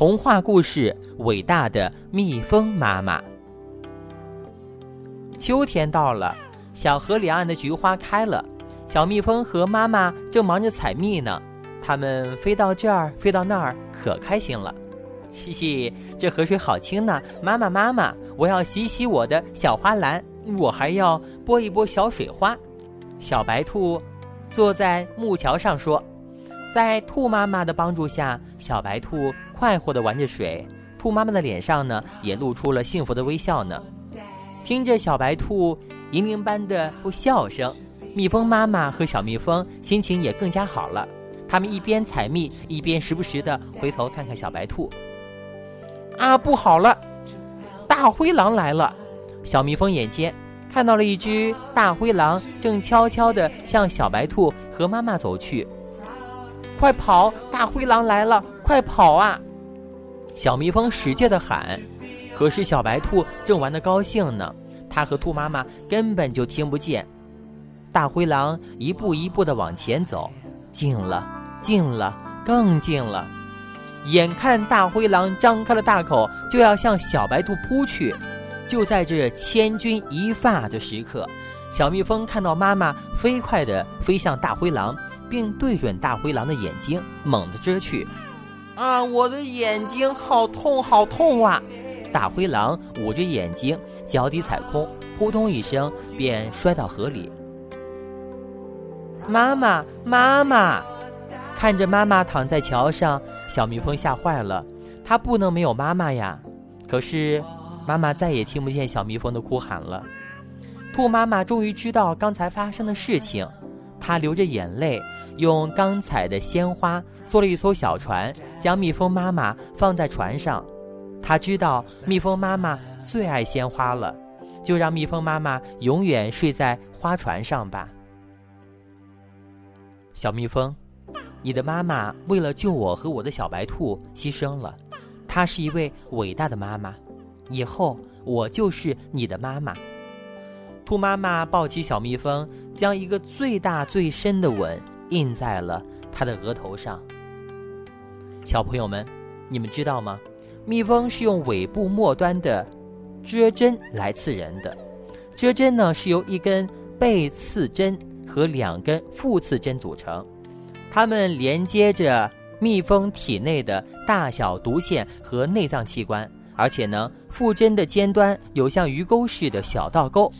童话故事《伟大的蜜蜂妈妈》。秋天到了，小河两岸的菊花开了，小蜜蜂和妈妈正忙着采蜜呢。它们飞到这儿，飞到那儿，可开心了。嘻嘻，这河水好清呢！妈妈，妈妈，我要洗洗我的小花篮，我还要拨一拨小水花。小白兔坐在木桥上说：“在兔妈妈的帮助下，小白兔快活地玩着水。兔妈妈的脸上呢，也露出了幸福的微笑呢。”听着小白兔银铃般的笑声，蜜蜂妈妈和小蜜蜂心情也更加好了。他们一边采蜜，一边时不时的回头看看小白兔。啊，不好了！大灰狼来了！小蜜蜂眼尖，看到了一只大灰狼正悄悄地向小白兔和妈妈走去。快跑！大灰狼来了！快跑啊！小蜜蜂使劲地喊。可是小白兔正玩得高兴呢，它和兔妈妈根本就听不见。大灰狼一步一步地往前走，近了，近了，更近了。眼看大灰狼张开了大口，就要向小白兔扑去。就在这千钧一发的时刻，小蜜蜂看到妈妈飞快地飞向大灰狼，并对准大灰狼的眼睛猛地遮去。啊，我的眼睛好痛，好痛啊！大灰狼捂着眼睛，脚底踩空，扑通一声便摔到河里。妈妈，妈妈，看着妈妈躺在桥上，小蜜蜂吓坏了。它不能没有妈妈呀！可是，妈妈再也听不见小蜜蜂的哭喊了。兔妈妈终于知道刚才发生的事情，她流着眼泪，用刚采的鲜花做了一艘小船，将蜜蜂妈妈放在船上。他知道蜜蜂妈妈最爱鲜花了，就让蜜蜂妈妈永远睡在花船上吧。小蜜蜂，你的妈妈为了救我和我的小白兔牺牲了，她是一位伟大的妈妈。以后我就是你的妈妈。兔妈妈抱起小蜜蜂，将一个最大最深的吻印在了他的额头上。小朋友们，你们知道吗？蜜蜂是用尾部末端的蛰针来刺人的，蛰针呢是由一根背刺针和两根腹刺针组成，它们连接着蜜蜂体内的大小毒腺和内脏器官，而且呢，腹针的尖端有像鱼钩似的小倒钩，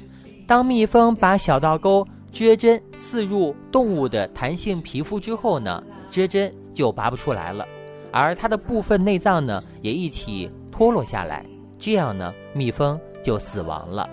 当蜜蜂把小倒钩蛰针刺入动物的弹性皮肤之后呢，蛰针就拔不出来了。而它的部分内脏呢，也一起脱落下来，这样呢，蜜蜂就死亡了。